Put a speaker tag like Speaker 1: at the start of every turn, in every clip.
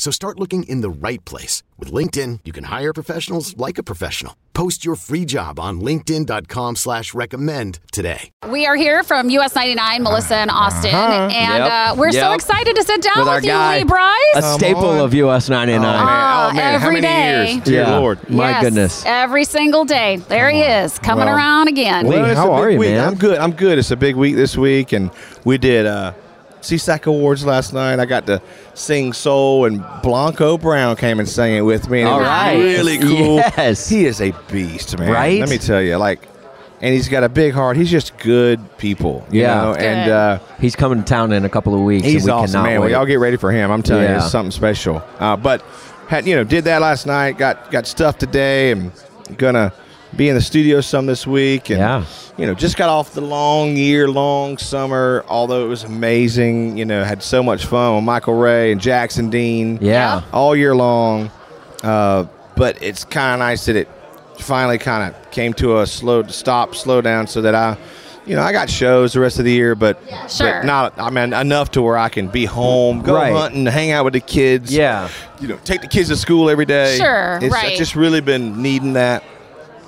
Speaker 1: So start looking in the right place. With LinkedIn, you can hire professionals like a professional. Post your free job on linkedin.com slash recommend today.
Speaker 2: We are here from US 99, Melissa and Austin, and
Speaker 3: Yep.
Speaker 2: uh, we're so excited to sit down
Speaker 3: With
Speaker 2: with, you,
Speaker 3: guy.
Speaker 2: Lee Brice.
Speaker 3: A staple of US 99.
Speaker 2: man. Oh, man, how many day. years?
Speaker 4: Dear
Speaker 3: Yeah.
Speaker 4: Lord.
Speaker 3: My
Speaker 2: Yes,
Speaker 3: goodness.
Speaker 2: Every single day. There he is, coming
Speaker 4: Well,
Speaker 2: around again.
Speaker 3: Lee,
Speaker 4: it's
Speaker 3: how are you,
Speaker 4: week.
Speaker 3: man?
Speaker 4: I'm good. I'm good. It's a big week this week, and we did uh, SESAC Awards last night. I got to sing soul, and Blanco Brown came and sang it with me. And
Speaker 3: All
Speaker 4: it
Speaker 3: right.
Speaker 4: really cool.
Speaker 3: Yes.
Speaker 4: he is a beast, man.
Speaker 3: Right?
Speaker 4: Let me tell you, like, and he's got a big heart. He's just good people, you
Speaker 3: Yeah.
Speaker 4: know. And uh,
Speaker 3: He's coming to town in a couple of weeks.
Speaker 4: He's
Speaker 3: and we
Speaker 4: awesome, man.
Speaker 3: wait.
Speaker 4: We all get ready for him. I'm telling you, it's something special. Uh, but had you know, did that last night. Got got stuff today, and gonna be in the studio some this week. And
Speaker 3: Yeah.
Speaker 4: you know, just got off the long year long summer. Although it was amazing, you know, had so much fun with Michael Ray and Jackson Dean.
Speaker 3: Yeah.
Speaker 4: all year long. Uh, but it's kind of nice that it finally kind of came to a slow stop, slow down, so that I. You know, I got shows the rest of the year, but,
Speaker 2: Sure.
Speaker 4: but not. I mean, enough to where I can be home, go
Speaker 3: Right.
Speaker 4: hunting, hang out with the kids.
Speaker 3: Yeah.
Speaker 4: you know, take the kids to school every day.
Speaker 2: Sure,
Speaker 4: it's,
Speaker 2: right.
Speaker 4: I've just really been needing that.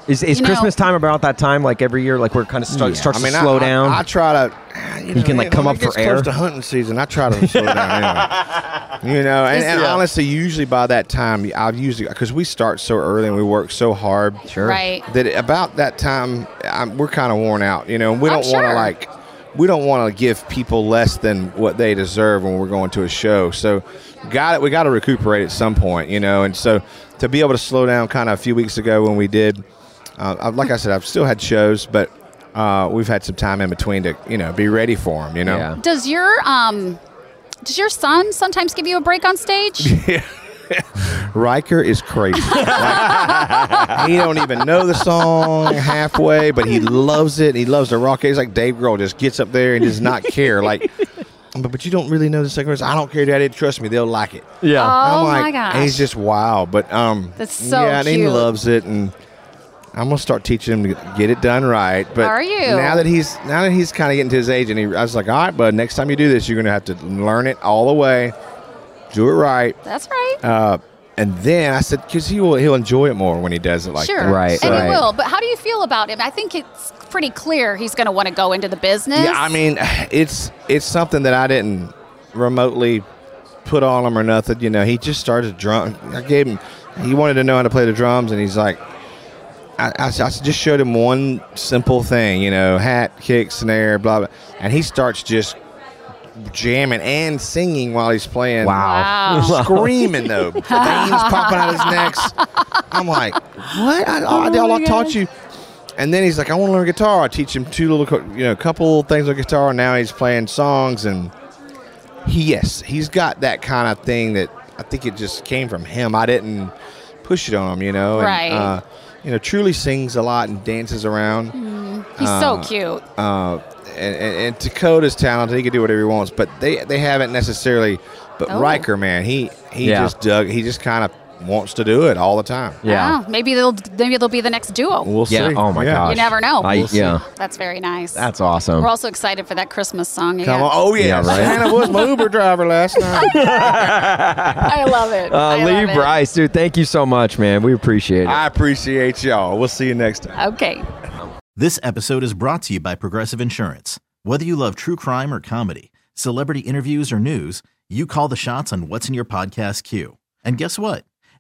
Speaker 3: Is, is
Speaker 2: You know-
Speaker 3: Christmas time about that time? Like every year, like we're kind of start,
Speaker 4: Yeah,
Speaker 3: starts
Speaker 4: I mean,
Speaker 3: to slow
Speaker 4: I,
Speaker 3: down.
Speaker 4: I, I try to. You, know,
Speaker 3: can, like,
Speaker 4: man,
Speaker 3: come
Speaker 4: when
Speaker 3: up
Speaker 4: it gets
Speaker 3: for air.
Speaker 4: Close to hunting season, I try to slow down. Anyway. You know, and, and
Speaker 3: Yeah.
Speaker 4: honestly, usually by that time, I've usually because we start so early and we work so hard.
Speaker 3: sure.
Speaker 2: Right.
Speaker 4: that about that time I'm, we're kind of worn out. You know, and
Speaker 2: we
Speaker 4: don't want to like we don't want to give people less than what they deserve when we're going to a show. So, got it. We got to recuperate at some point. You know, and so to be able to slow down kind of a few weeks ago when we did, uh, like I said, I've still had shows, but. Uh, we've had some time in between to, you know, be ready for them. You know,
Speaker 3: Yeah.
Speaker 2: Does your um, does your son sometimes give you a break on stage?
Speaker 4: Ryker is crazy. Like, he don't even know the song halfway, but he loves it. He loves the rock. He's like Dave Grohl, just gets up there and does not care. Like, but, but you don't really know the second verse. I don't care, Daddy. Trust me, they'll like it.
Speaker 3: Yeah.
Speaker 2: Oh
Speaker 4: I'm
Speaker 2: my gosh.
Speaker 4: he's just wow. But um,
Speaker 2: That's so
Speaker 4: yeah, and he loves it, and I'm gonna start teaching him to get it done right. But
Speaker 2: Are you?
Speaker 4: now that he's now that he's kind of getting to his age, and he, I was like, all right, bud, next time you do this, you're gonna have to learn it all the way, do it right.
Speaker 2: That's right.
Speaker 4: Uh, and then I said, because he will, he'll enjoy it more when he does it like
Speaker 2: sure.
Speaker 4: that.
Speaker 3: Right,
Speaker 2: And he will. But how do you feel about him? I think it's pretty clear he's going to want to go into the business.
Speaker 4: Yeah, I mean, it's it's something that I didn't remotely put on him or nothing. You know, he just started drum. I gave him. He wanted to know how to play the drums, and he's like, I, I, I just showed him one simple thing. You know, hat, kick, snare, blah blah, and he starts just jamming and singing while he's playing.
Speaker 3: Wow.
Speaker 2: Wow.
Speaker 4: screaming though, veins popping out his necks. I'm like, what? I, I,
Speaker 2: Oh
Speaker 4: I taught you. And then he's like, I want to learn guitar. I teach him two little, you know, a couple things on guitar. And now he's playing songs, and he, yes, he's got that kind of thing that I think it just came from him. I didn't push it on him, you know. And,
Speaker 2: Right.
Speaker 4: Uh, you know, Trulee sings a lot and dances around.
Speaker 2: he's so
Speaker 4: uh,
Speaker 2: cute.
Speaker 4: Uh, and, and, and Takoda's talented. He can do whatever he wants, but they they haven't necessarily. But
Speaker 2: Oh.
Speaker 4: Ryker, man, he he
Speaker 3: Yeah.
Speaker 4: just dug. He just kind of wants to do it all the time.
Speaker 3: Yeah.
Speaker 2: Oh, maybe they'll maybe they'll be the next duo.
Speaker 4: We'll
Speaker 3: Yeah.
Speaker 4: see.
Speaker 3: Oh my
Speaker 4: Yeah.
Speaker 3: gosh.
Speaker 2: You never know.
Speaker 3: I,
Speaker 2: We'll
Speaker 3: yeah.
Speaker 2: That's very nice.
Speaker 3: That's awesome.
Speaker 2: We're also excited for that Christmas song.
Speaker 4: Come
Speaker 2: again.
Speaker 4: on. Oh yeah,
Speaker 3: Yeah, right.
Speaker 4: Hannah was my Uber driver last night.
Speaker 2: I love it.
Speaker 3: Uh,
Speaker 2: I
Speaker 3: Lee
Speaker 2: love it.
Speaker 3: Brice, dude, thank you so much, man. We appreciate it.
Speaker 4: I appreciate y'all. We'll see you next time.
Speaker 2: Okay.
Speaker 5: This episode is brought to you by Progressive Insurance. Whether you love true crime or comedy, celebrity interviews or news, you call the shots on what's in your podcast queue. And guess what?